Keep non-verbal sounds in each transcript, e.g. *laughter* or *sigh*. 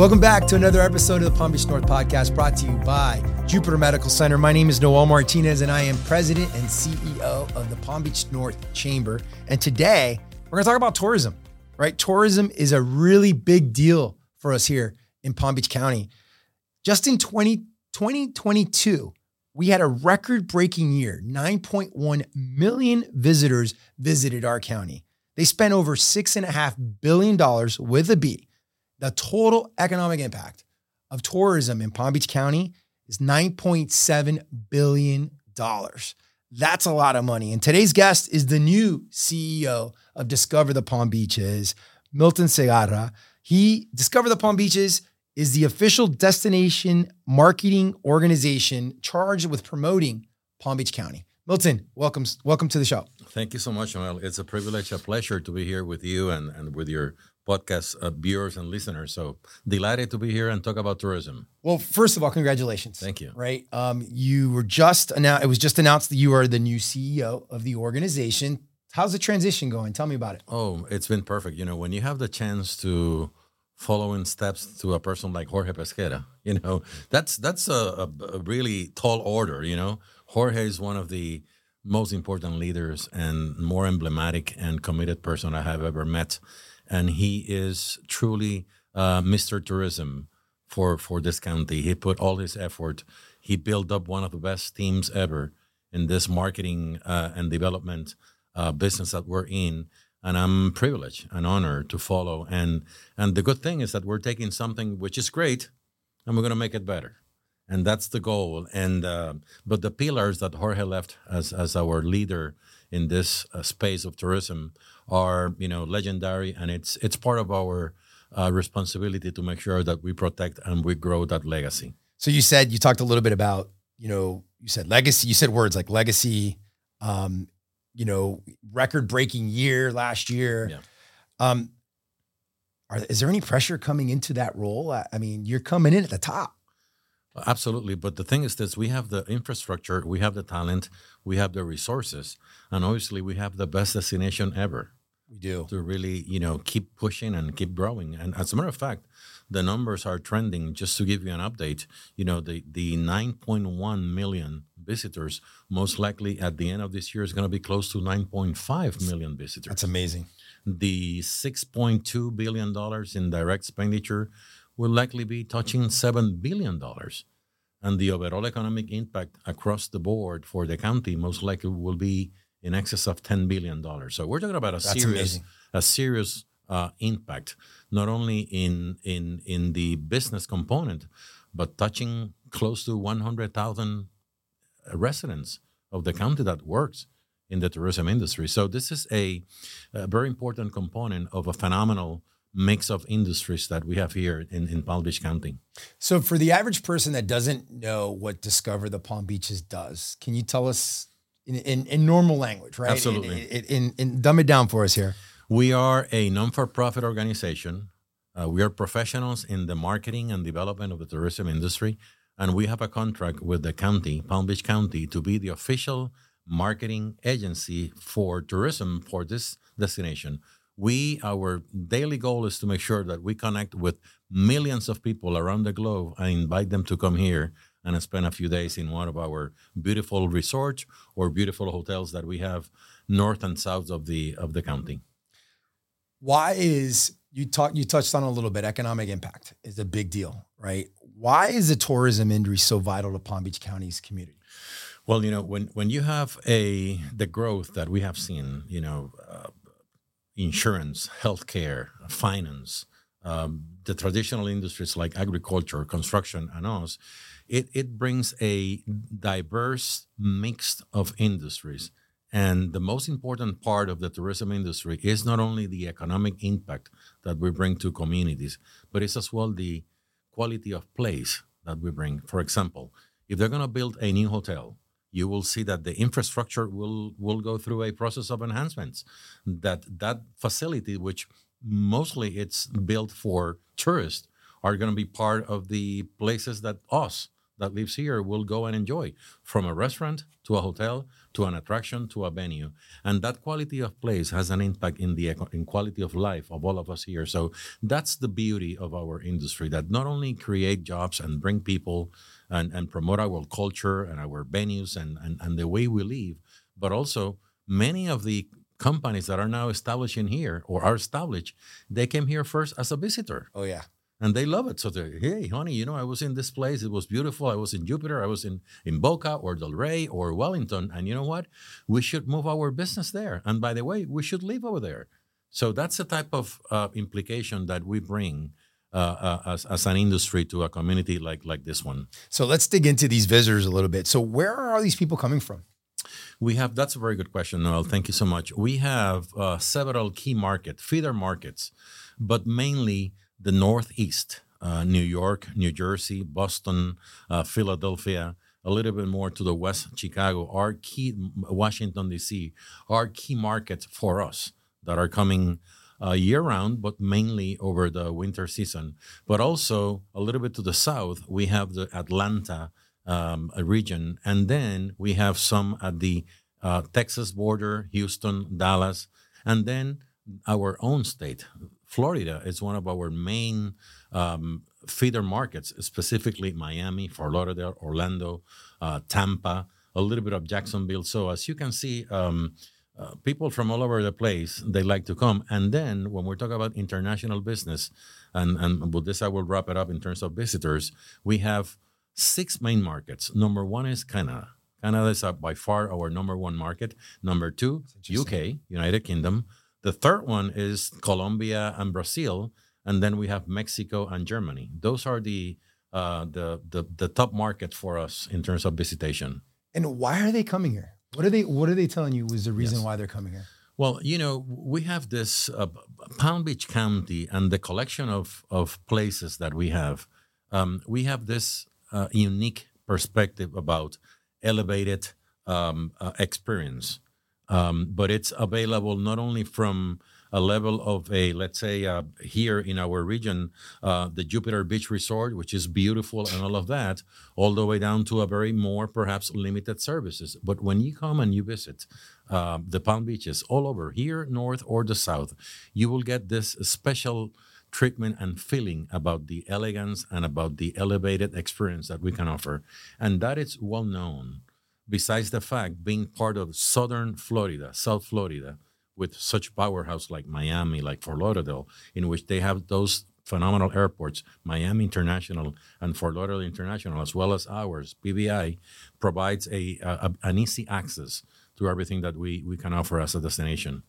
Welcome back to another episode of the Palm Beach North podcast brought to you by Jupiter Medical Center. My name is Noel Martinez and I am president and CEO of the Palm Beach North Chamber. And today we're going to talk about tourism, right? Tourism is a really big deal for us here in Palm Beach County. Just in 20, 2022, we had a record breaking year 9.1 million visitors visited our county. They spent over $6.5 billion with a B the total economic impact of tourism in Palm Beach County is $9.7 billion. That's a lot of money. And today's guest is the new CEO of Discover the Palm Beaches, Milton Segarra. He, Discover the Palm Beaches, is the official destination marketing organization charged with promoting Palm Beach County. Milton, welcome, welcome to the show. Thank you so much, Noel. It's a privilege, a pleasure to be here with you and, and with your podcast uh, viewers and listeners. So delighted to be here and talk about tourism. Well, first of all, congratulations. Thank you. Right, um, you were just announced. It was just announced that you are the new CEO of the organization. How's the transition going? Tell me about it. Oh, it's been perfect. You know, when you have the chance to follow in steps to a person like Jorge Pesquera, you know, that's that's a, a, a really tall order. You know, Jorge is one of the most important leaders and more emblematic and committed person I have ever met and he is truly uh, Mr. Tourism for for this county. He put all his effort. He built up one of the best teams ever in this marketing uh, and development uh, business that we're in. And I'm privileged and honored to follow. And and the good thing is that we're taking something which is great, and we're going to make it better. And that's the goal. And uh, but the pillars that Jorge left as as our leader in this uh, space of tourism are you know legendary, and it's it's part of our uh, responsibility to make sure that we protect and we grow that legacy. So you said you talked a little bit about you know you said legacy. You said words like legacy. Um, you know, record breaking year last year. Yeah. Um, are, is there any pressure coming into that role? I, I mean, you're coming in at the top. Absolutely. But the thing is this we have the infrastructure, we have the talent, we have the resources, and obviously we have the best destination ever. We do. To really, you know, keep pushing and keep growing. And as a matter of fact, the numbers are trending. Just to give you an update, you know, the, the 9.1 million visitors, most likely at the end of this year is going to be close to 9.5 million visitors. That's amazing. The $6.2 billion in direct expenditure will likely be touching $7 billion. And the overall economic impact across the board for the county most likely will be in excess of $10 billion. So we're talking about a That's serious, amazing. a serious uh, impact, not only in, in, in the business component, but touching close to 100,000 residents of the county that works in the tourism industry. So this is a, a very important component of a phenomenal mix of industries that we have here in, in Palm Beach County. So for the average person that doesn't know what Discover the Palm Beaches does, can you tell us in, in, in normal language, right? Absolutely. In, in, dumb it down for us here. We are a non-for-profit organization. Uh, we are professionals in the marketing and development of the tourism industry, and we have a contract with the county, Palm Beach County, to be the official marketing agency for tourism for this destination. We, our daily goal is to make sure that we connect with millions of people around the globe and invite them to come here and spend a few days in one of our beautiful resorts or beautiful hotels that we have north and south of the of the county. Why is you talk you touched on a little bit economic impact is a big deal, right? Why is the tourism industry so vital to Palm Beach County's community? Well, you know, when when you have a the growth that we have seen, you know, uh, insurance, healthcare, finance, um, the traditional industries like agriculture, construction, and us, it, it brings a diverse mix of industries. And the most important part of the tourism industry is not only the economic impact that we bring to communities, but it's as well the quality of place that we bring. For example, if they're going to build a new hotel, you will see that the infrastructure will will go through a process of enhancements. That that facility, which mostly it's built for tourists, are going to be part of the places that us that lives here will go and enjoy from a restaurant to a hotel to an attraction to a venue. And that quality of place has an impact in the in quality of life of all of us here. So that's the beauty of our industry that not only create jobs and bring people and, and promote our culture and our venues and, and, and the way we live but also many of the companies that are now establishing here or are established they came here first as a visitor. Oh yeah. And they love it. So they, hey, honey, you know, I was in this place. It was beautiful. I was in Jupiter. I was in in Boca or Delray or Wellington. And you know what? We should move our business there. And by the way, we should live over there. So that's the type of uh, implication that we bring uh, uh, as, as an industry to a community like like this one. So let's dig into these visitors a little bit. So where are all these people coming from? We have that's a very good question, Noel. Thank you so much. We have uh, several key market feeder markets, but mainly the Northeast, uh, New York, New Jersey, Boston, uh, Philadelphia, a little bit more to the west, Chicago, are key, Washington, D.C., are key markets for us that are coming uh, year round, but mainly over the winter season. But also a little bit to the south, we have the Atlanta um, region, and then we have some at the uh, Texas border, Houston, Dallas, and then our own state, Florida, is one of our main um, feeder markets, specifically Miami, Fort Lauderdale, Orlando, uh, Tampa, a little bit of Jacksonville. So as you can see, um, uh, people from all over the place they like to come. And then when we're talking about international business, and and with this I will wrap it up in terms of visitors, we have six main markets. Number one is Canada. Canada is uh, by far our number one market. Number two, UK, United Kingdom. The third one is Colombia and Brazil, and then we have Mexico and Germany. Those are the uh, the, the the top markets for us in terms of visitation. And why are they coming here? What are they What are they telling you was the reason Yes. why they're coming here? Well, you know, we have this uh, Palm Beach County and the collection of, of places that we have. Um, we have this uh, unique perspective about elevated um, uh, experience, um, but it's available not only from a level of a, let's say, uh, here in our region, uh, the Jupiter Beach Resort, which is beautiful and all of that, all the way down to a very more perhaps limited services. But when you come and you visit uh, the Palm Beaches all over here, north or the south, you will get this special treatment and feeling about the elegance and about the elevated experience that we can offer. And that is well known. Besides the fact being part of southern Florida, South Florida, with such powerhouse like Miami, like Fort Lauderdale, in which they have those phenomenal airports, Miami International and Fort Lauderdale International, as well as ours, PBI, provides a, a an easy access to everything that we we can offer as a destination.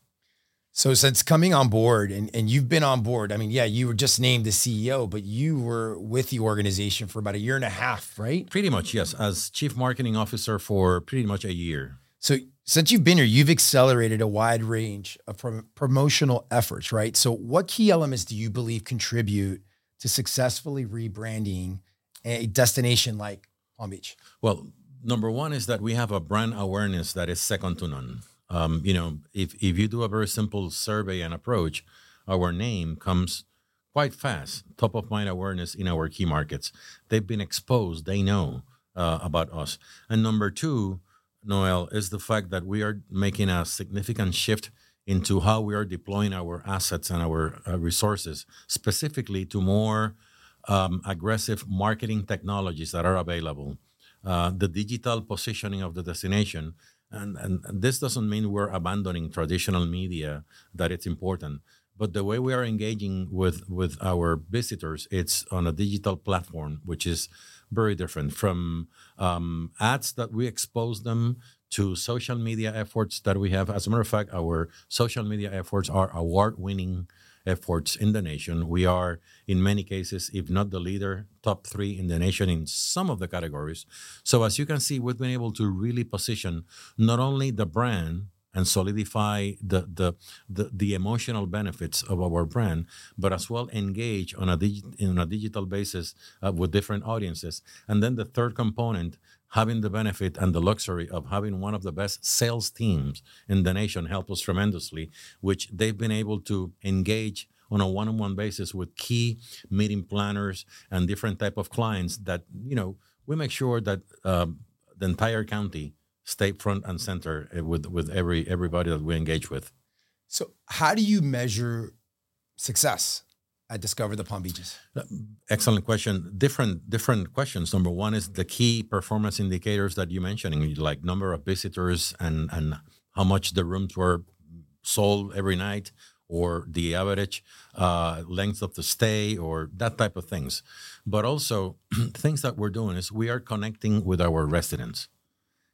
So since coming on board and, and you've been on board, I mean, yeah, you were just named the CEO, but you were with the organization for about a year and a half, right? Pretty much, yes, as chief marketing officer for pretty much a year. So since you've been here, you've accelerated a wide range of prom- promotional efforts, right? So what key elements do you believe contribute to successfully rebranding a destination like Palm Beach? Well, number one is that we have a brand awareness that is second to none. Um, you know, if if you do a very simple survey and approach, our name comes quite fast, top of mind awareness in our key markets. They've been exposed; they know uh, about us. And number two, Noel, is the fact that we are making a significant shift into how we are deploying our assets and our uh, resources, specifically to more um, aggressive marketing technologies that are available. Uh, the digital positioning of the destination. And, and, this doesn't mean we're abandoning traditional media, that it's important. But the way we are engaging with, with our visitors, it's on a digital platform, which is very different from um, ads that we expose them to social media efforts that we have. As a matter of fact, our social media efforts are award winning efforts in the nation. We are, in many cases, if not the leader, top three in the nation in some of the categories. So, as you can see, we've been able to really position not only the brand and solidify the, the the the emotional benefits of our brand, but as well engage on a digi- on a digital basis uh, with different audiences. And then the third component, having the benefit and the luxury of having one of the best sales teams in the nation help us tremendously, which they've been able to engage on a one-on-one basis with key meeting planners and different type of clients that you know we make sure that um, the entire county stay front and center uh, with with every everybody that we engage with. So, how do you measure success at Discover the Palm Beaches? Excellent question. Different different questions. Number one is the key performance indicators that you're mentioning, like number of visitors and and how much the rooms were sold every night, or the average uh, length of the stay, or that type of things. But also *clears throat* things that we're doing is we are connecting with our residents.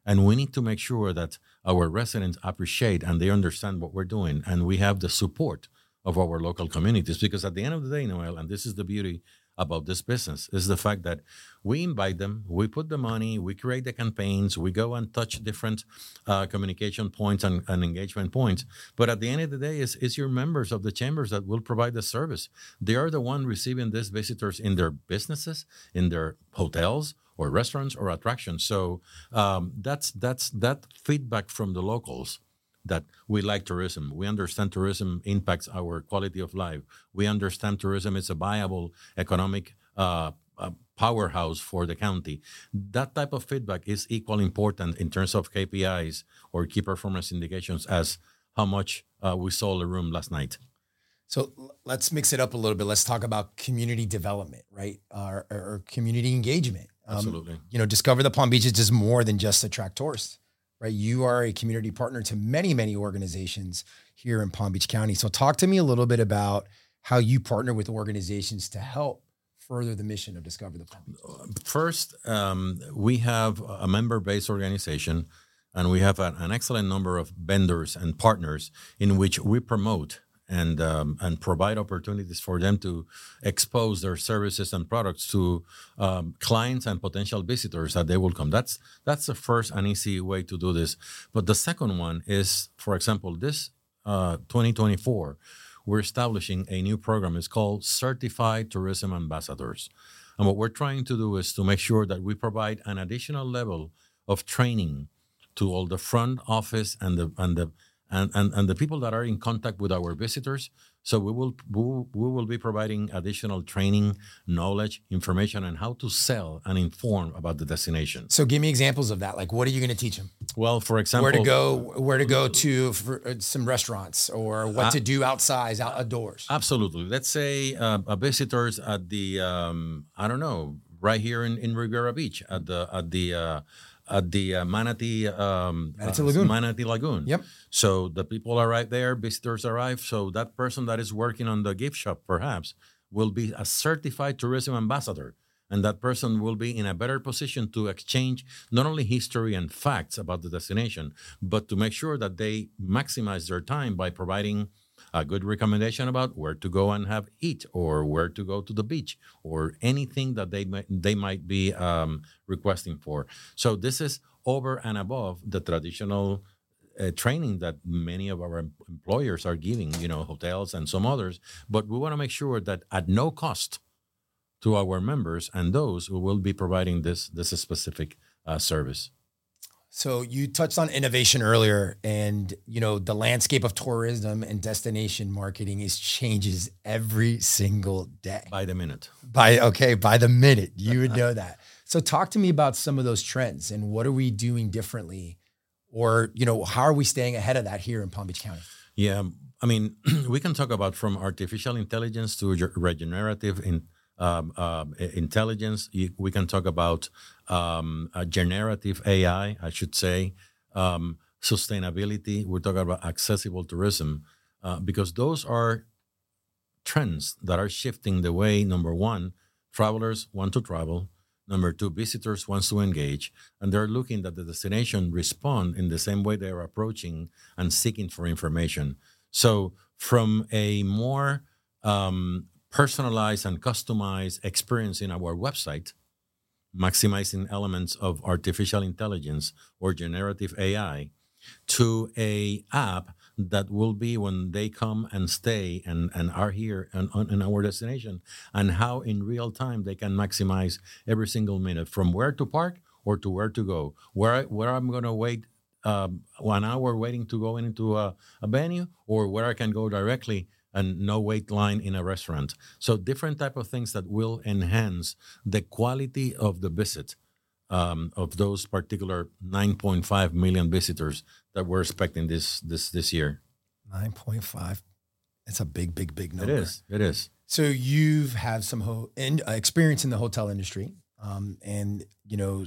And we need to make sure that our residents appreciate and they understand what we're doing. And we have the support of our local communities. Because at the end of the day, Noel, and this is the beauty about this business, is the fact that we invite them, we put the money, we create the campaigns, we go and touch different uh, communication points and, and, engagement points. But at the end of the day, it's, it's your members of the chambers that will provide the service. They are the one receiving these visitors in their businesses, in their hotels, or restaurants or attractions. So um, that's that's that feedback from the locals that we like tourism. We understand tourism impacts our quality of life. We understand tourism is a viable economic uh, uh, powerhouse for the county. That type of feedback is equally important in terms of KPIs or key performance indications as how much uh, we sold a room last night. So let's mix it up a little bit. Let's talk about community development, right? Or, or community engagement. Um, Absolutely. You know, Discover the Palm Beaches is more than just attract tourists, right? You are a community partner to many, many organizations here in Palm Beach County. So talk to me a little bit about how you partner with organizations to help further the mission of Discover the Palm. First, um, we have a member-based organization and we have an excellent number of vendors and partners in which we promote and um, and provide opportunities for them to expose their services and products to um, clients and potential visitors that they will come. That's that's the first and easy way to do this. But the second one is, for example, this uh, 2024, we're establishing a new program. It's called Certified Tourism Ambassadors, and what we're trying to do is to make sure that we provide an additional level of training to all the front office and the and the and, and, and the people that are in contact with our visitors. So we will, we will be providing additional training, knowledge, information, on how to sell and inform about the destination. So give me examples of that. Like, what are you going to teach them? Well, for example, where to go, where to go to for uh, some restaurants, or what uh, to do outside, outdoors. Absolutely. Let's say uh, a visitors at the um, I don't know right here in, in Riviera Beach at the at the uh, at the uh, Manatee um, Manatee Lagoon. Manatee Lagoon. Yep. So the people arrive there, visitors arrive. So that person that is working on the gift shop, perhaps, will be a certified tourism ambassador, and that person will be in a better position to exchange not only history and facts about the destination, but to make sure that they maximize their time by providing a good recommendation about where to go and have eat or where to go to the beach or anything that they might, they might be um, requesting for. So this is over and above the traditional uh, training that many of our employers are giving, you know, hotels and some others. But we want to make sure that at no cost to our members and those who will be providing this this specific uh, service. So you touched on innovation earlier and you know the landscape of tourism and destination marketing is changes every single day. By the minute. By okay, by the minute. You would *laughs* know that. So talk to me about some of those trends and what are we doing differently or you know how are we staying ahead of that here in Palm Beach County? Yeah, I mean, *clears throat* we can talk about from artificial intelligence to regenerative in um, uh, intelligence. We can talk about um, generative AI, I should say, um, sustainability. We're talking about accessible tourism uh, because those are trends that are shifting the way, number one, travelers want to travel. Number two, visitors wants to engage, and they're looking that the destination respond in the same way they are approaching and seeking for information. So, from a more um, personalized and customized experience in our website, maximizing elements of artificial intelligence or generative AI, to a app that will be when they come and stay and, and are here and in our destination and how in real time they can maximize every single minute from where to park or to where to go. Where where i'm going to wait um, one hour waiting to go into a, a venue or where i can go directly and no wait line in a restaurant. So different type of things that will enhance the quality of the visit um, of those particular 9.5 million visitors that we're expecting this this this year. 9.5. It's a big, big, big number. It is. It is. So you've had some ho- in, uh, experience in the hotel industry, um, and you know,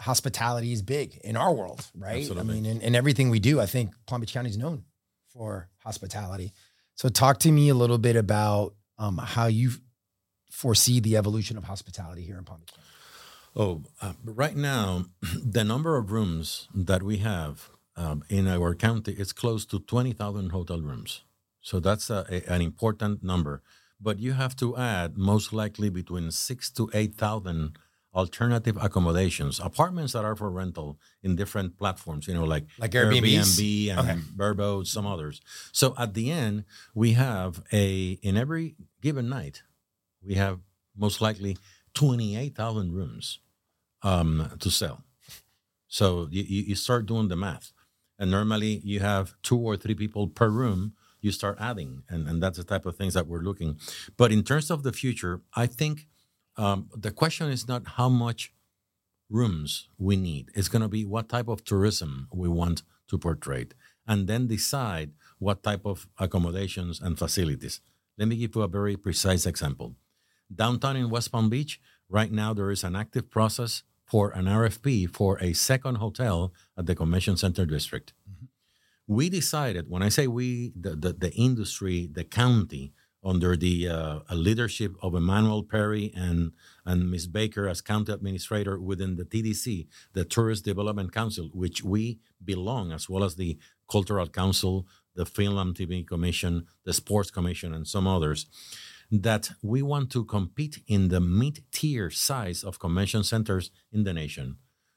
hospitality is big in our world, right? Absolutely. I mean, in, in everything we do, I think Palm Beach County is known for hospitality. So talk to me a little bit about um, how you foresee the evolution of hospitality here in Palm Beach. Oh, uh, right now, *clears throat* the number of rooms that we have um, in our county is close to 20,000 hotel rooms. So that's a, a- an important number. But you have to add most likely between six to 8,000 alternative accommodations, apartments that are for rental in different platforms, you know, like, Like Airbnbs? Airbnb and Okay. Vrbo, some others. So at the end, we have a, in every given night, we have most likely 28,000 rooms um, to sell. So you, you you start doing the math. And normally you have two or three people per room, you start adding. And, and that's the type of things that we're looking. But in terms of the future, I think um, the question is not how much rooms we need. It's going to be what type of tourism we want to portray, and then decide what type of accommodations and facilities. Let me give you a very precise example. Downtown in West Palm Beach, right now there is an active process for an RFP for a second hotel at the Convention Center District. We decided, when I say we, the, the, the industry, the county, under the uh, leadership of Emmanuel Perry and and Ms. Baker as county administrator within the TDC, the Tourist Development Council, which we belong, as well as the Cultural Council, the Film and TV Commission, the Sports Commission, and some others, that we want to compete in the mid-tier size of convention centers in the nation.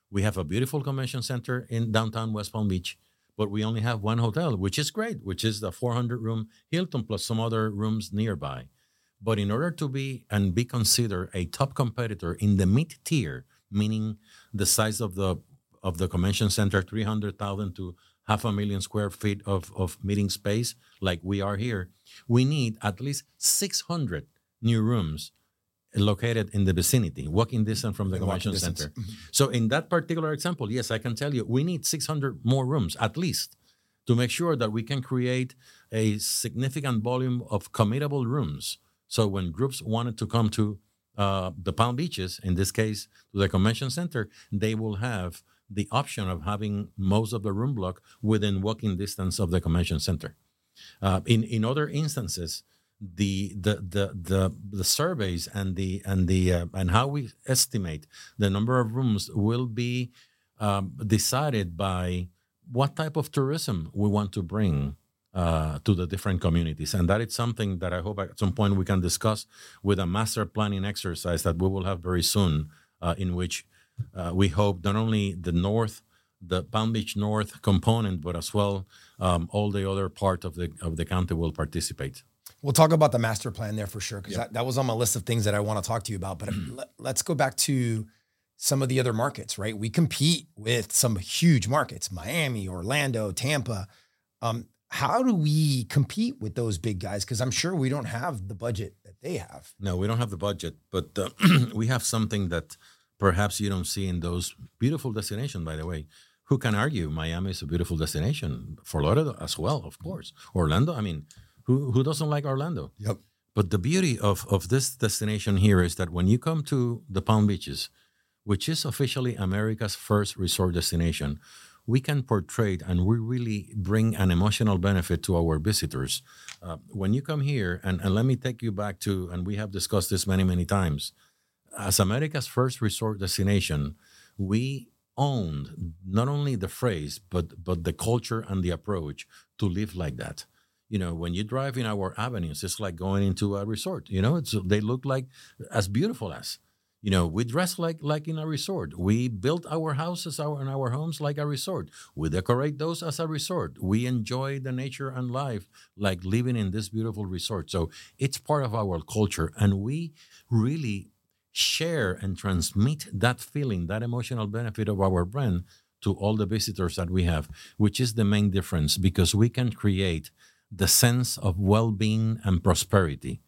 We have a beautiful convention center in downtown West Palm Beach but we only have one hotel, which is great, which is the 400 room Hilton plus some other rooms nearby. But in order to be and be considered a top competitor in the mid tier, meaning the size of the of the convention center, 300,000 to half a million square feet of, of meeting space, like we are here, we need at least 600 new rooms located in the vicinity, walking distance from the convention center. So in that particular example, yes, I can tell you, we need 600 more rooms at least to make sure that we can create a significant volume of committable rooms. So when groups wanted to come to uh, the Palm Beaches, in this case, to the convention center, they will have the option of having most of the room block within walking distance of the convention center. Uh, in in other instances, the the the the, the surveys and the and the uh, and how we estimate the number of rooms will be um, decided by what type of tourism we want to bring uh, to the different communities, and that is something that I hope at some point we can discuss with a master planning exercise that we will have very soon, uh, in which uh, we hope not only the north the Palm Beach North component, but as well um, all the other part of the of the county will participate. We'll talk about the master plan there for sure, because that, that was on my list of things that I want to talk to you about. But let, let's go back to some of the other markets, right? We compete with some huge markets Miami, Orlando, Tampa. Um, how do we compete with those big guys? Because I'm sure we don't have the budget that they have. No, we don't have the budget, but uh, *clears throat* we have something that perhaps you don't see in those beautiful destinations. By the way, who can argue Miami is a beautiful destination? Florida as well, of course. Orlando. I mean, who who doesn't like Orlando? Yep. But the beauty of, of this destination here is that when you come to the Palm Beaches, which is officially America's first resort destination, we can portray and we really bring an emotional benefit to our visitors. Uh, when you come here, and, and let me take you back to, and we have discussed this many, many times, as America's first resort destination, we owned not only the phrase, but, but the culture and the approach to live like that you know when you drive in our avenues it's like going into a resort you know? It's they look like as beautiful as you know we dress like like in a resort. We build our houses our and our homes like a resort. We decorate those as a resort. We enjoy the nature and life like living in this beautiful resort. So it's part of our culture and we really share and transmit that feeling that emotional benefit of our brand to all the visitors that we have which is the main difference because we can create the sense of well-being and prosperity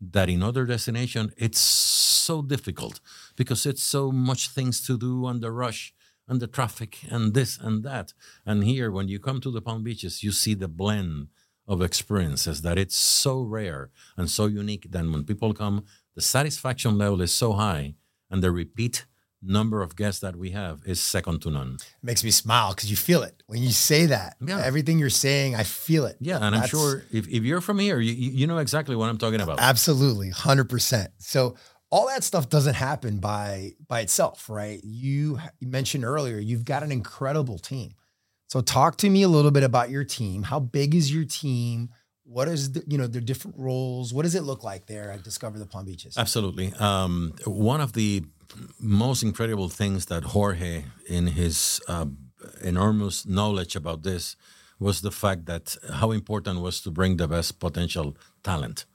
that in other destination it's so difficult because it's so much things to do and the rush and the traffic and this and that. And here, when you come to the Palm Beaches, you see the blend of experiences that it's so rare and so unique that when people come, the satisfaction level is so high and the repeat number of guests that we have is second to none. It makes me smile because you feel it when you say that. Yeah. Everything you're saying, I feel it. Yeah, and I'm sure if, if you're from here, you, you know exactly what I'm talking about. Absolutely, hundred percent. So all that stuff doesn't happen by by itself, right? You, you mentioned earlier you've got an incredible team. So talk to me a little bit about your team. How big is your team? What is the, you know their different roles? What does it look like there at Discover the Palm Beaches? Absolutely. Um, one of the most incredible things that Jorge, in his uh, enormous knowledge about this, was the fact that how important was to bring the best potential talent,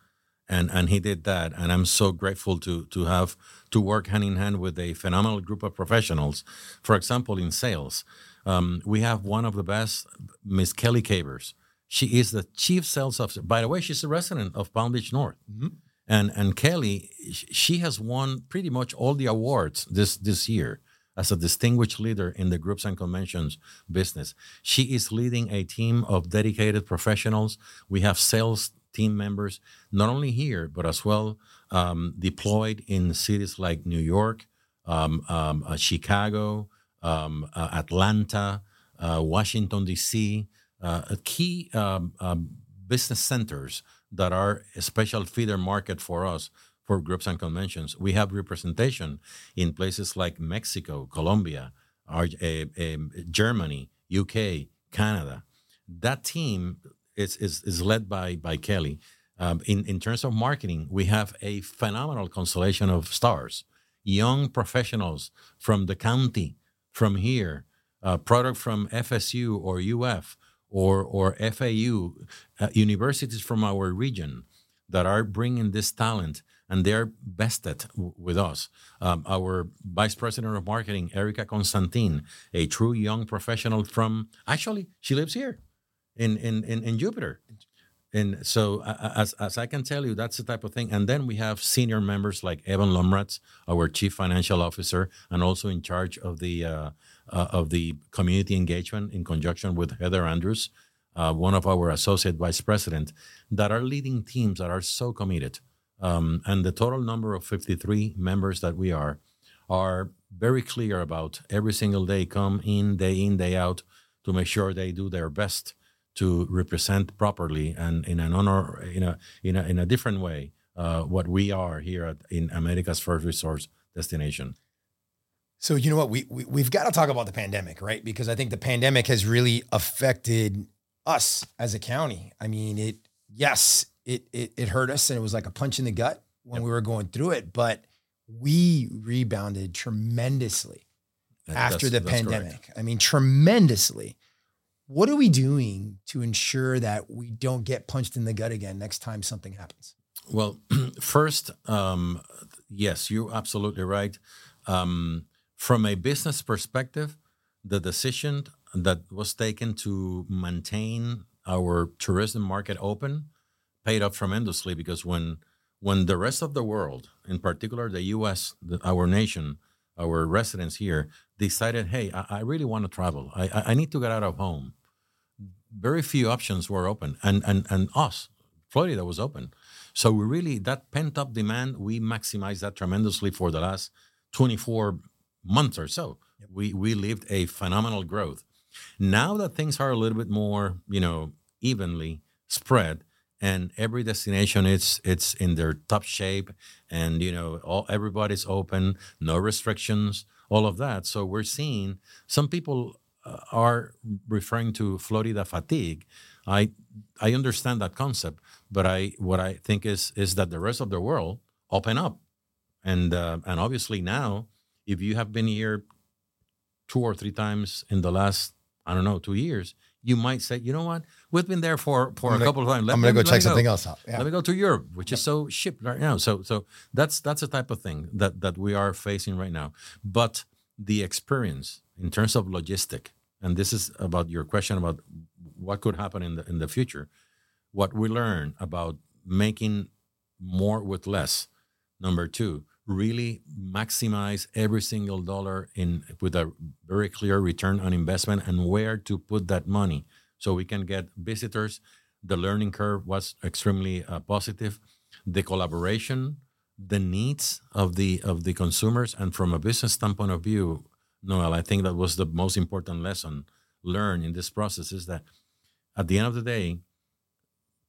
and and he did that. And I'm so grateful to to have to work hand in hand with a phenomenal group of professionals. For example, in sales, um, we have one of the best, Miss Kelly Cavers. She is the chief sales officer. By the way, she's a resident of Palm Beach North and and Kelly, she has won pretty much all the awards this this year as a distinguished leader in the groups and conventions business. She is leading a team of dedicated professionals. We have sales team members not only here but as well um, deployed in cities like New York, um, um, uh, Chicago, um, uh, Atlanta, uh, Washington D.C. Uh, key um, um, business centers that are a special feeder market for us for groups and conventions. We have representation in places like Mexico, Colombia, Ar- eh, eh, Germany, UK, Canada. That team is, is, is led by, by Kelly. Um, in, in terms of marketing, we have a phenomenal constellation of stars, young professionals from the county, from here, uh, product from FSU or UF or, or FAU, uh, universities from our region that are bringing this talent and they're vested w- with us. Um, our vice president of marketing, Erica Constantine, a true young professional from, actually, she lives here in, in, in, in Jupiter. And so, as, as I can tell you, that's the type of thing. And then we have senior members like Evan Lomratz, our chief financial officer, and also in charge of the uh, uh, of the community engagement in conjunction with Heather Andrews, uh, one of our associate vice president, that are leading teams that are so committed. Um, and the total number of 53 members that we are are very clear about every single day, come in, day in, day out, to make sure they do their best to represent properly and in an honor, in a in a, in a different way, uh, what we are here at, in America's first resource destination. So you know what we, we we've got to talk about the pandemic, right? Because I think the pandemic has really affected us as a county. I mean, it yes, it it, it hurt us and it was like a punch in the gut when Yep. we were going through it, but we rebounded tremendously That- after the that's correct. pandemic. I mean, tremendously. What are we doing to ensure that we don't get punched in the gut again next time something happens? Well, *clears throat* first, um, yes, you're absolutely right. Um, from a business perspective, the decision that was taken to maintain our tourism market open paid off tremendously because when when the rest of the world, in particular the U.S., the, our nation, our residents here, decided, hey, I, I really want to travel. I, I- need to get out of home. Very few options were open, and and and us, Florida was open. So we really that pent up demand, we maximized that tremendously for the last 24 months or so. We we lived a phenomenal growth. Now that things are a little bit more, you know, evenly spread, and every destination it's it's in their top shape, and you know, all everybody's open, no restrictions, all of that. So we're seeing some people uh, are referring to Florida fatigue. I I understand that concept, but I what I think is is that the rest of the world open up, and uh, and obviously now, if you have been here two or three times in the last I don't know two years, you might say, you know what, we've been there for for I'm a gonna- couple of times. Let I'm going to go check me something else out. Yeah. Let me go to Europe, which is so shipped right now. So so that's that's the type of thing that that we are facing right now. But the experience in terms of logistic, and this is about your question about what could happen in the in the future. What we learn about making more with less. Number two, really maximize every single dollar in with a very clear return on investment and where to put that money. So we can get visitors. The learning curve was extremely uh, positive. The collaboration the needs of the of the consumers and from a business standpoint of view noel i think that was the most important lesson learned in this process is that at the end of the day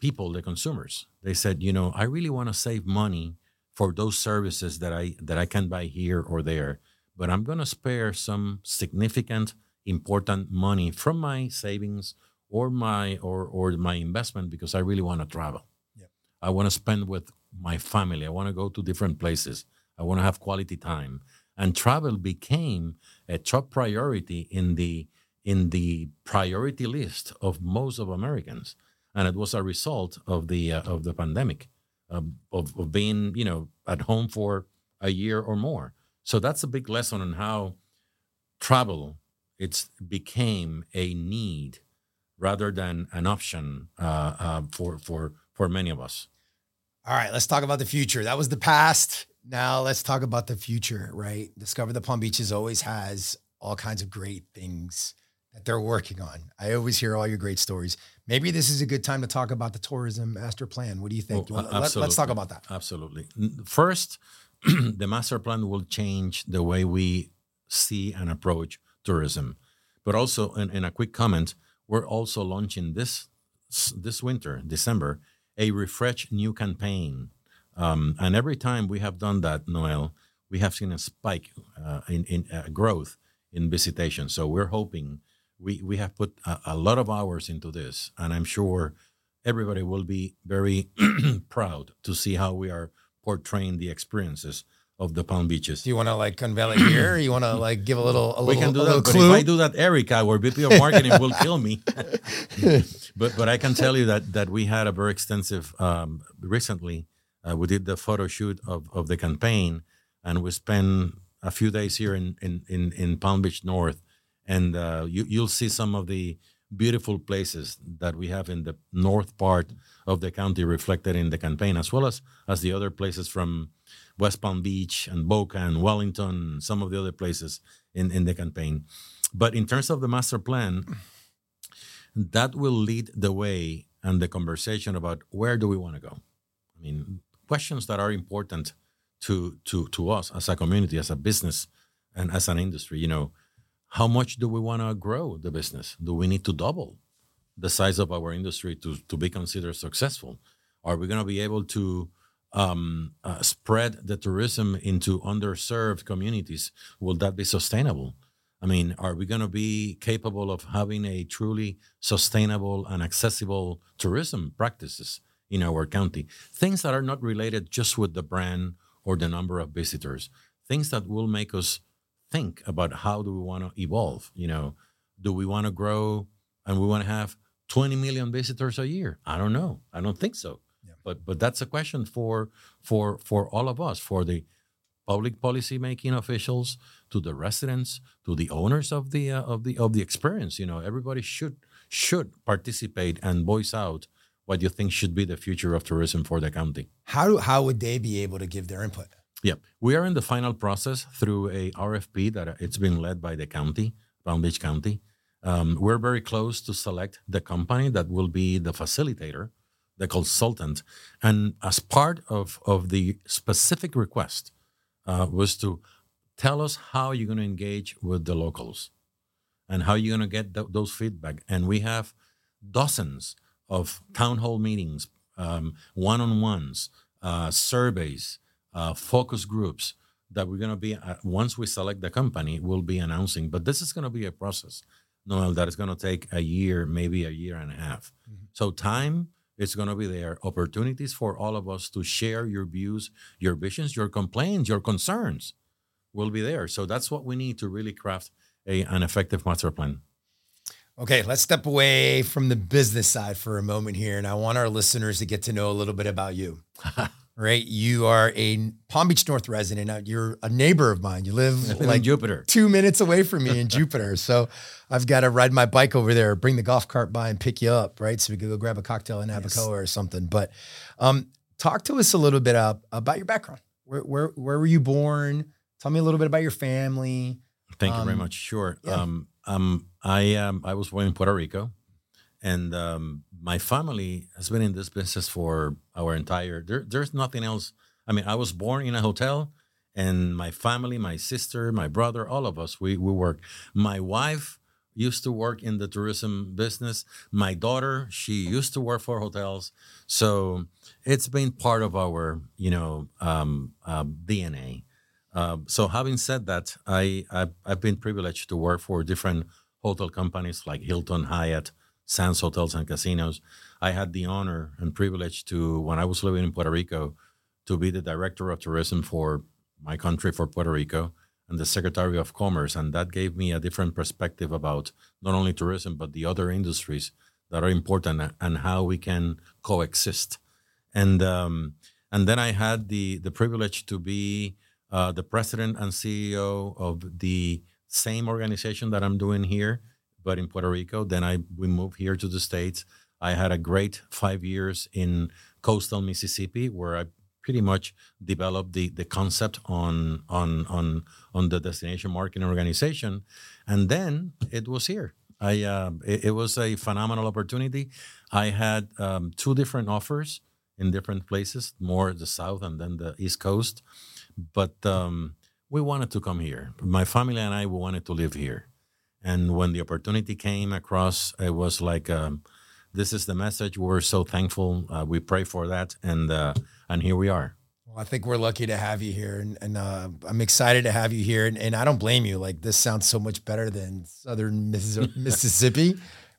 people the consumers they said you know i really want to save money for those services that I that I can buy here or there. But I'm going to spare some significant, important money from my savings or my or or my investment because I really want to travel. Yep. I want to spend with my family. I want to go to different places. I want to have quality time. And travel became a top priority in the in the priority list of most of Americans, and it was a result of the uh, of the pandemic of, of being, you know, at home for a year or more. So that's a big lesson on how travel it's became a need rather than an option uh, uh, for for for many of us. All right, let's talk about the future. That was the past. Now let's talk about the future. Right, Discover the Palm Beaches always has all kinds of great things that they're working on. I always hear all your great stories. Maybe this is a good time to talk about the tourism master plan. What do you think? Wanna, let, us talk about that. Absolutely. First, *clears throat* the master plan will change the way we see and approach tourism. But also, in, in a quick comment, we're also launching this this winter, December, a refresh new campaign. Um, and every time we have done that, Noel, we have seen a spike uh, in, in uh, growth in visitation. So we're hoping we we have put a, a lot of hours into this, and I'm sure everybody will be very *clears throat* proud to see how we are portraying the experiences of the Palm Beaches. Do you want to like unveil it here? you want *clears throat* to like give a little a we little, can do that, but clue? if I do that, Erica, our VP of marketing, will kill me. *laughs* but but I can tell you that that we had a very extensive um, recently. Uh, we did the photo shoot of, of the campaign, and we spent a few days here in in in, in Palm Beach North and uh, you, you'll see some of the beautiful places that we have in the north part of the county reflected in the campaign, as well as as the other places from West Palm Beach and Boca and Wellington, and some of the other places in, in the campaign. But in terms of the master plan, that will lead the way and the conversation about where do we want to go. I mean, questions that are important to to to us as a community, as a business, and as an industry. You know, how much do we want to grow the business? Do we need to double the size of our industry to, to be considered successful? Are we going to be able to um, uh, spread the tourism into underserved communities? Will that be sustainable? I mean, are we going to be capable of having a truly sustainable and accessible tourism practices in our county? Things that are not related just with the brand or the number of visitors, things that will make us think about how do we want to evolve you know? Do we want to grow and we want to have 20 million visitors a year? I don't know. I don't think so. Yeah. but but that's a question for for for all of us for the public policy making officials to the residents to the owners of the uh, of the of the experience you know? Everybody should should participate and voice out what you think should be the future of tourism for the county. How how would they be able to give their input yeah, we are in the final process through a RFP that uh, it's been led by the county, Palm Beach County. Um, we're very close to select the company that will be the facilitator, the consultant, and as part of of the specific request uh, was to tell us how you're going to engage with the locals and how you're going to get th- those feedback. And we have dozens of town hall meetings, um, one-on-ones, uh, surveys uh, focus groups that we're going to be uh, once we select the company we'll be announcing but this is going to be a process noel that is going to take a year maybe a year and a half mm-hmm. so time is going to be there opportunities for all of us to share your views your visions your complaints your concerns will be there so that's what we need to really craft a, an effective master plan Okay, let's step away from the business side for a moment here. And I want our listeners to get to know a little bit about you. *laughs* right? You are a Palm Beach North resident. You're a neighbor of mine. You live *laughs* like Jupiter, two minutes away from me in *laughs* Jupiter. So I've got to ride my bike over there, bring the golf cart by, and pick you up, right? So we could go grab a cocktail in Abacoa yes. or something. But um, talk to us a little bit about your background. Where where where were you born? Tell me a little bit about your family. Thank you very Um, much. Sure. yeah. Um, um, I um, I was born in Puerto Rico, and um, my family has been in this business for our entire. There, there's nothing else. I mean, I was born in a hotel, and my family, my sister, my brother, all of us, we we work. My wife used to work in the tourism business. My daughter, she used to work for hotels. So it's been part of our, you know, um, uh, DNA. Um, so having said that, I I've, I've been privileged to work for different hotel companies like Hilton, Hyatt, Sands Hotels and Casinos. I had the honor and privilege to when I was living in Puerto Rico to be the director of tourism for my country for Puerto Rico and the Secretary of Commerce, and that gave me a different perspective about not only tourism but the other industries that are important and how we can coexist. And um, and then I had the the privilege to be uh, the president and CEO of the same organization that I'm doing here, but in Puerto Rico. Then I we moved here to the states. I had a great five years in coastal Mississippi, where I pretty much developed the the concept on on on on the destination marketing organization, and then it was here. I uh, it, it was a phenomenal opportunity. I had um, two different offers in different places, more the south and then the east coast, but um, we wanted to come here. My family and I we wanted to live here, and when the opportunity came across, it was like. Um, this is the message. We're so thankful. Uh, we pray for that, and uh, and here we are. Well, I think we're lucky to have you here, and, and uh, I'm excited to have you here. And, and I don't blame you. Like this sounds so much better than Southern Missis- *laughs* Mississippi.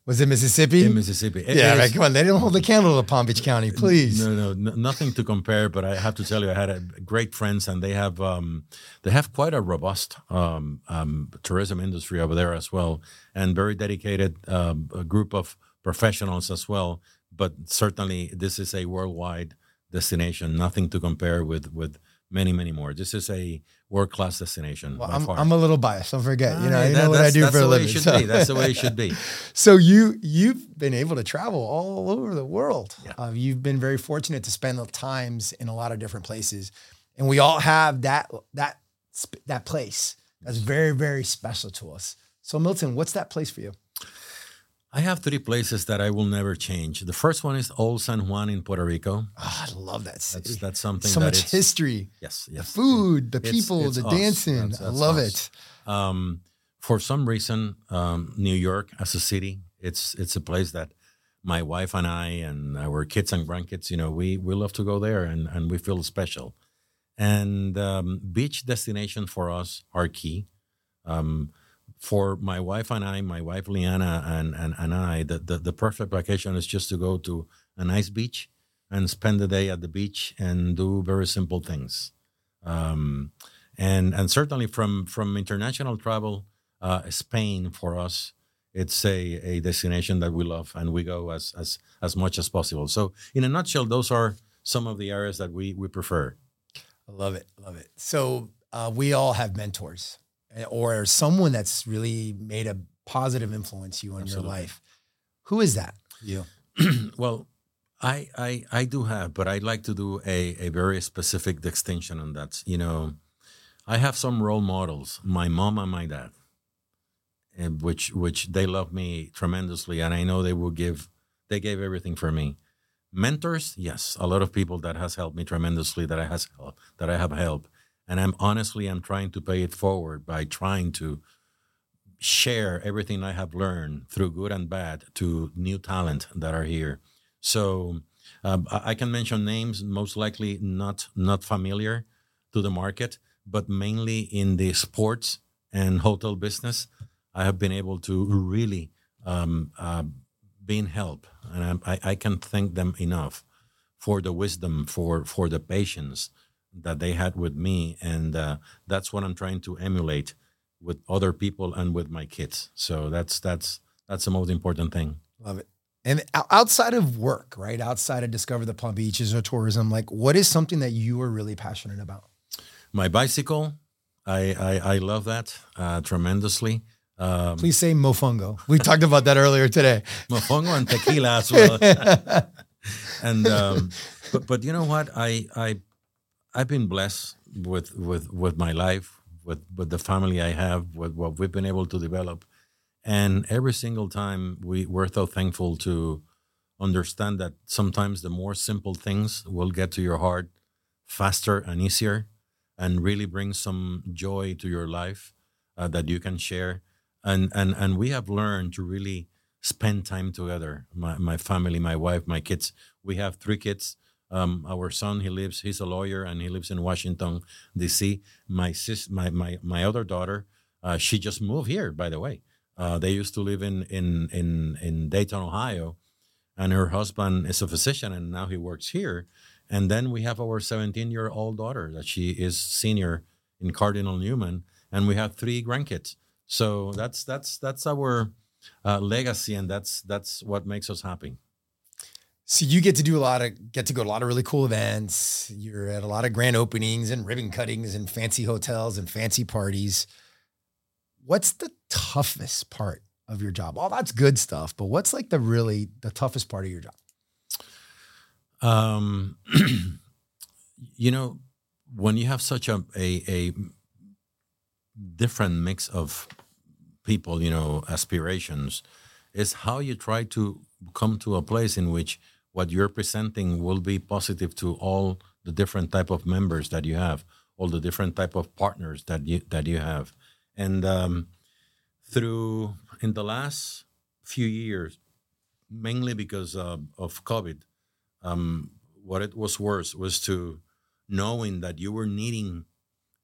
Was it Mississippi? In Mississippi, It yeah, is- right. Come on, they don't hold the candle to Palm Beach County, please. No, no, no, nothing to compare. But I have to tell you, I had a great friends, and they have um, they have quite a robust um, um, tourism industry over there as well, and very dedicated um, group of professionals as well. But certainly, this is a worldwide destination. Nothing to compare with with many, many more. This is a world class destination. Well, by I'm, far. I'm a little biased. Don't forget. You know, Ah, you that- know what I do for a living. So- be. That's the way it should be. *laughs* So you you've been able to travel all over the world. Yeah. Uh, you've been very fortunate to spend the times in a lot of different places, and we all have that that that place that's very very special to us. So Milton, what's that place for you? I have three places that I will never change. The first one is Old San Juan in Puerto Rico. Oh, I love that city. That's that's something so that much history, Yes, yes. the food, the It's- people, it's the us. dancing. That's- I love us. it. Um, for some reason, um, New York as a city, it's it's a place that my wife and I and our kids and grandkids, you know, we we love to go there and and we feel special. And um, beach destination for us are key. Um, for my wife and I, my wife Liana and and, and I, the, the the perfect vacation is just to go to a nice beach and spend the day at the beach and do very simple things. Um, and and certainly from from international travel, uh, Spain for us, it's a, a destination that we love and we go as as as much as possible. So in a nutshell, those are some of the areas that we we prefer. I love it. Love it. So uh, we all have mentors or someone that's really made a positive influence you on Absolutely. your life. Who is that? You. *clears throat* well, I, I I do have, but I'd like to do a, a very specific distinction on that. You know, I have some role models, my mom and my dad, and which which they love me tremendously, and I know they will give they gave everything for me. Mentors, yes, a lot of people that has helped me tremendously that I has that I have helped, and I'm honestly I'm trying to pay it forward by trying to share everything I have learned through good and bad to new talent that are here. So um, I I can mention names, most likely not not familiar to the market, but mainly in the sports and hotel business. I have been able to really um, uh, be in help, and I'm- I, I can thank them enough for the wisdom, for for the patience that they had with me, and uh, that's what I'm trying to emulate with other people and with my kids. So that's that's that's the most important thing. Love it. And outside of work, right? Outside of Discover the Palm Beaches or tourism, like what is something that you are really passionate about? My bicycle, I I, I love that uh, tremendously. Um, Please say mofongo. We talked about that earlier today. *laughs* mofongo and tequila as well. *laughs* and um, but but you know what? I I I've been blessed with with with my life, with with the family I have, with what we've been able to develop, and every single time we we're so thankful to understand that sometimes the more simple things will get to your heart faster and easier, and really bring some joy to your life uh, that you can share. And and and we have learned to really spend time together. My my family, my wife, my kids. We have three kids um, our son, he lives, he's a lawyer and he lives in Washington, D.C. My sis, my, my, my other daughter, uh, she just moved here, by the way. Uh, they used to live in, in, in, in Dayton, Ohio, and her husband is a physician and now he works here. And then we have our 17 year old daughter that she is senior in Cardinal Newman, and we have three grandkids. So that's that's that's our uh, legacy, and that's that's what makes us happy. So you get to do a lot of get to go to a lot of really cool events. You're at a lot of grand openings and ribbon cuttings and fancy hotels and fancy parties. What's the toughest part of your job? All that's good stuff, but what's like the really the toughest part of your job? Um, *clears throat* you know, when you have such a, a a different mix of people, you know, aspirations, is how you try to come to a place in which what you're presenting will be positive to all the different type of members that you have, all the different type of partners that you that you have, and um, through in the last few years, mainly because of COVID, um, what it was worse was to knowing that you were needing,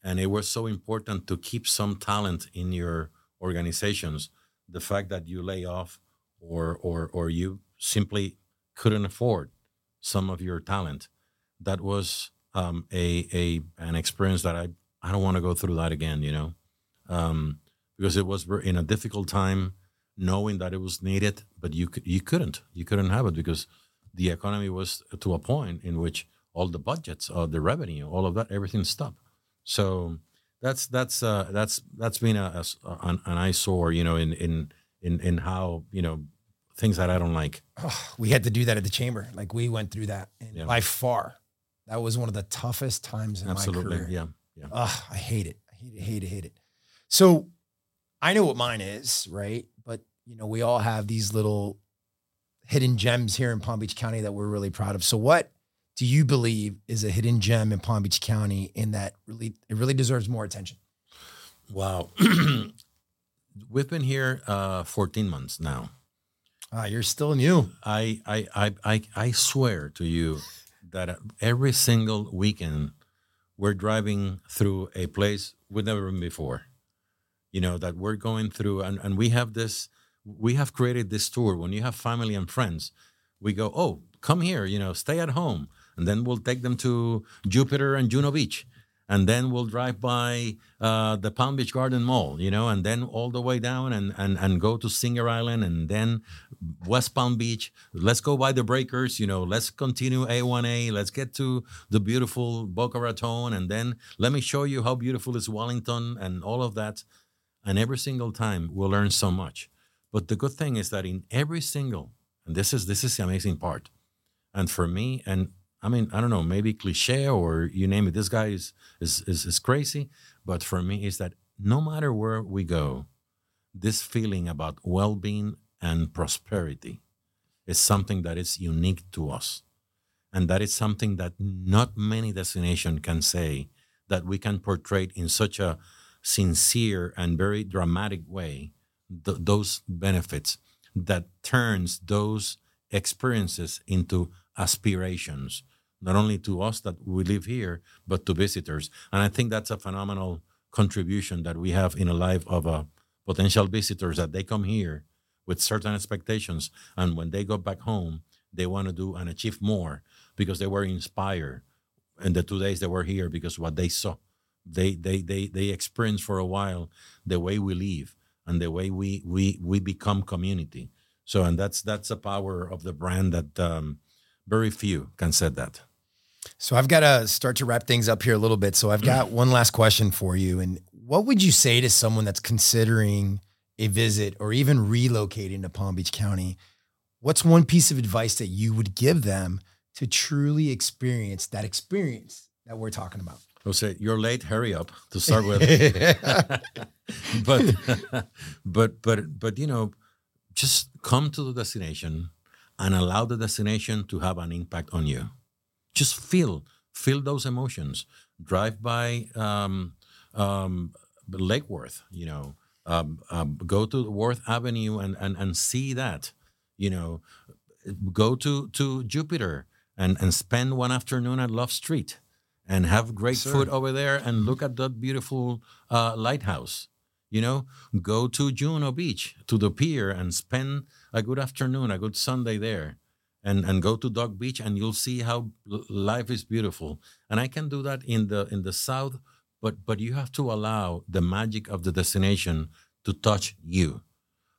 and it was so important to keep some talent in your organizations. The fact that you lay off or or or you simply couldn't afford some of your talent. That was um, a a an experience that I I don't want to go through that again. You know, um, because it was in a difficult time, knowing that it was needed, but you you couldn't you couldn't have it because the economy was to a point in which all the budgets, uh, the revenue, all of that, everything stopped. So that's that's uh, that's that's been a, a an, an eyesore, you know, in in in in how you know things that I don't like. Oh, we had to do that at the chamber. Like we went through that, and yeah. by far, that was one of the toughest times in Absolutely. my career. Yeah, yeah. Oh, I hate it. I hate it. Hate it. Hate it. So, I know what mine is, right? But you know, we all have these little hidden gems here in Palm Beach County that we're really proud of. So, what do you believe is a hidden gem in Palm Beach County in that really it really deserves more attention? Wow. *clears throat* We've been here uh, 14 months now. Ah, you're still new. I, I, I, I, I swear to you that every single weekend we're driving through a place we've never been before. You know, that we're going through, and, and we have this, we have created this tour. When you have family and friends, we go, oh, come here, you know, stay at home. And then we'll take them to Jupiter and Juno Beach and then we'll drive by uh, the Palm Beach Garden Mall, you know, and then all the way down and, and, and go to Singer Island and then West Palm Beach. Let's go by the breakers, you know, let's continue A1A. Let's get to the beautiful Boca Raton. And then let me show you how beautiful is Wellington and all of that. And every single time we'll learn so much. But the good thing is that in every single, and this is this is the amazing part. And for me, and I mean, I don't know, maybe cliche or you name it. This guy is is is, is crazy, but for me, is that no matter where we go, this feeling about well-being and prosperity is something that is unique to us, and that is something that not many destination can say that we can portray in such a sincere and very dramatic way th- those benefits that turns those experiences into aspirations not only to us that we live here, but to visitors. And I think that's a phenomenal contribution that we have in the life of uh, potential visitors that they come here with certain expectations. And when they go back home, they want to do and achieve more because they were inspired in the two days they were here because what they saw. They, they, they, they experienced for a while the way we live and the way we, we, we become community. So, and that's, that's the power of the brand that um, very few can say that. So I've got to start to wrap things up here a little bit. So I've got mm. one last question for you. And what would you say to someone that's considering a visit or even relocating to Palm Beach County? What's one piece of advice that you would give them to truly experience that experience that we're talking about. I'll say you're late. Hurry up to start with. *laughs* but but but but you know, just come to the destination and allow the destination to have an impact on you. Just feel feel those emotions. Drive by um, um, Lake Worth. You know, um, um, go to Worth Avenue and, and and see that. You know, go to to Jupiter and and spend one afternoon at Love Street and have great Sir. food over there and look at that beautiful uh, lighthouse. You know, go to Juno Beach to the pier and spend a good afternoon, a good Sunday there, and and go to Dog Beach and you'll see how life is beautiful. And I can do that in the in the south, but but you have to allow the magic of the destination to touch you.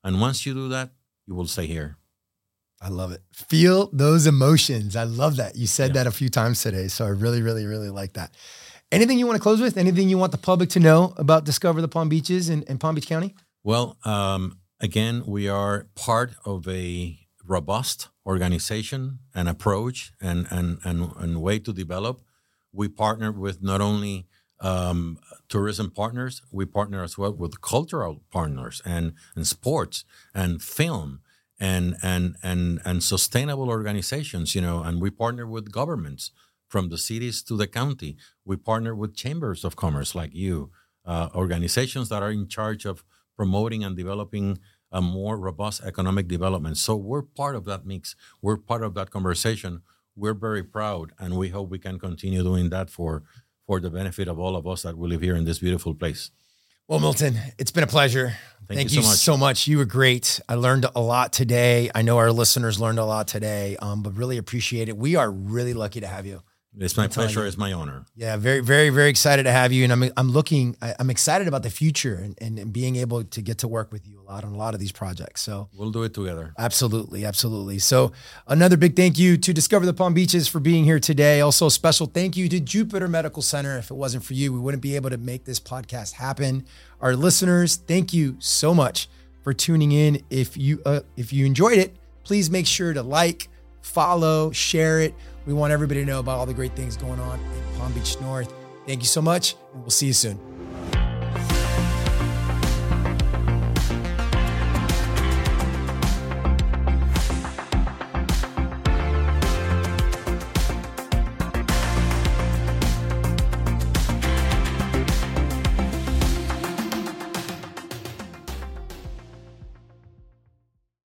And once you do that, you will stay here. I love it. Feel those emotions. I love that. You said Yeah. that a few times today. So I really, really, really like that. Anything you want to close with? Anything you want the public to know about Discover the Palm Beaches in, in Palm Beach County? Well, um, again, we are part of a robust organization and approach and, and, and, and way to develop. We partner with not only um, tourism partners, we partner as well with cultural partners and, and sports and film and, and, and, and sustainable organizations, you know, and we partner with governments from the cities to the county. We partner with chambers of commerce like you, uh, organizations that are in charge of promoting and developing a more robust economic development. So we're part of that mix. We're part of that conversation. We're very proud, and we hope we can continue doing that for for the benefit of all of us that we live here in this beautiful place. Well, Milton, it's been a pleasure. Thank you, you so much. so much. You were great. I learned a lot today. I know our listeners learned a lot today, um, but really appreciate it. We are really lucky to have you. It's my pleasure. It's my honor. Yeah, very, very, very excited to have you. And I'm, I'm looking, I, I'm excited about the future and, and, and being able to get to work with you a lot on a lot of these projects. So We'll do it together. Absolutely, absolutely. So, another big thank you to Discover the Palm Beaches for being here today. Also, a special thank you to Jupiter Medical Center. If it wasn't for you, we wouldn't be able to make this podcast happen. Our listeners, thank you so much for tuning in. If you uh, if you enjoyed it, please make sure to like, follow, share it. We want everybody to know about all the great things going on in Palm Beach North. Thank you so much, and we'll see you soon.